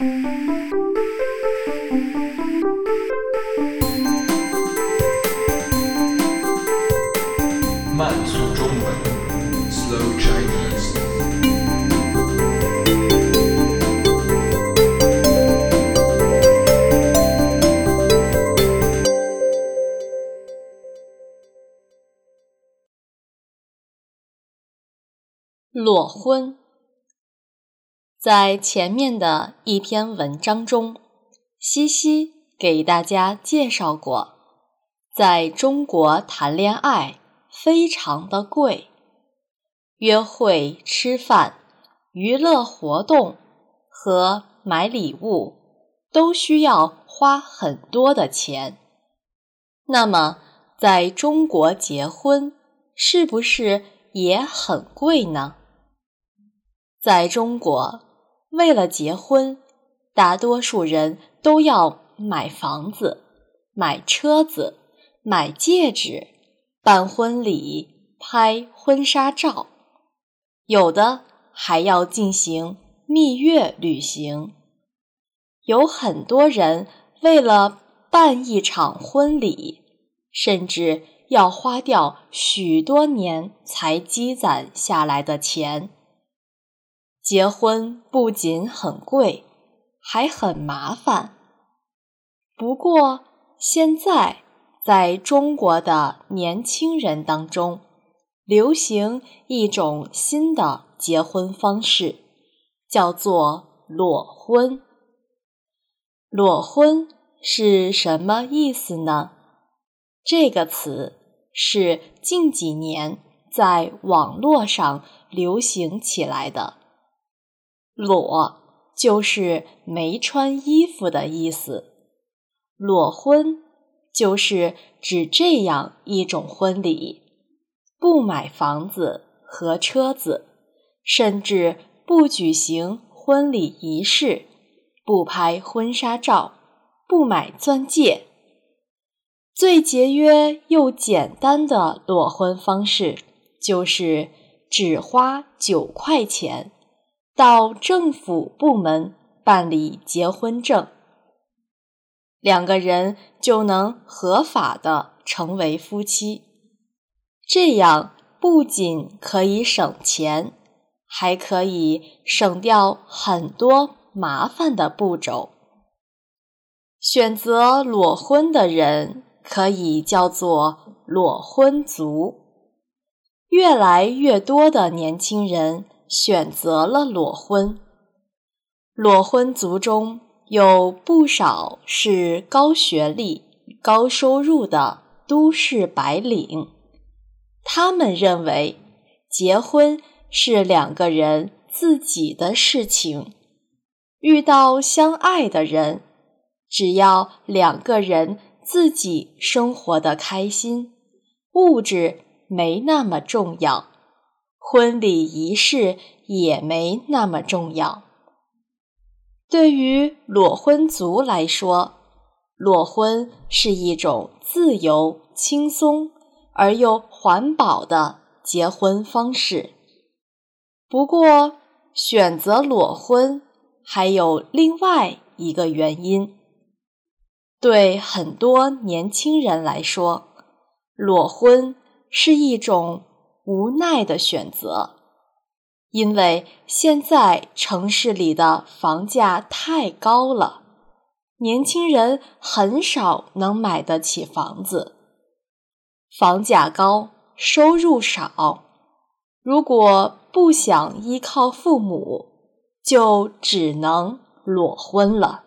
慢速中文，Slow Chinese。裸婚。在前面的一篇文章中，西西给大家介绍过，在中国谈恋爱非常的贵，约会、吃饭、娱乐活动和买礼物都需要花很多的钱。那么，在中国结婚是不是也很贵呢？在中国，为了结婚，大多数人都要买房子、买车子、买戒指、办婚礼、拍婚纱照，有的还要进行蜜月旅行。有很多人为了办一场婚礼，甚至要花掉许多年才积攒下来的钱。结婚不仅很贵，还很麻烦。不过，现在在中国的年轻人当中，流行一种新的结婚方式，叫做裸婚。裸婚是什么意思呢？这个词是近几年在网络上流行起来的。裸就是没穿衣服的意思，裸婚就是指这样一种婚礼：不买房子和车子，甚至不举行婚礼仪式，不拍婚纱照，不买钻戒。最节约又简单的裸婚方式，就是只花九块钱。到政府部门办理结婚证，两个人就能合法的成为夫妻。这样不仅可以省钱，还可以省掉很多麻烦的步骤。选择裸婚的人可以叫做裸婚族。越来越多的年轻人。选择了裸婚，裸婚族中有不少是高学历、高收入的都市白领。他们认为，结婚是两个人自己的事情，遇到相爱的人，只要两个人自己生活的开心，物质没那么重要。婚礼仪式也没那么重要。对于裸婚族来说，裸婚是一种自由、轻松而又环保的结婚方式。不过，选择裸婚还有另外一个原因：对很多年轻人来说，裸婚是一种。无奈的选择，因为现在城市里的房价太高了，年轻人很少能买得起房子。房价高，收入少，如果不想依靠父母，就只能裸婚了。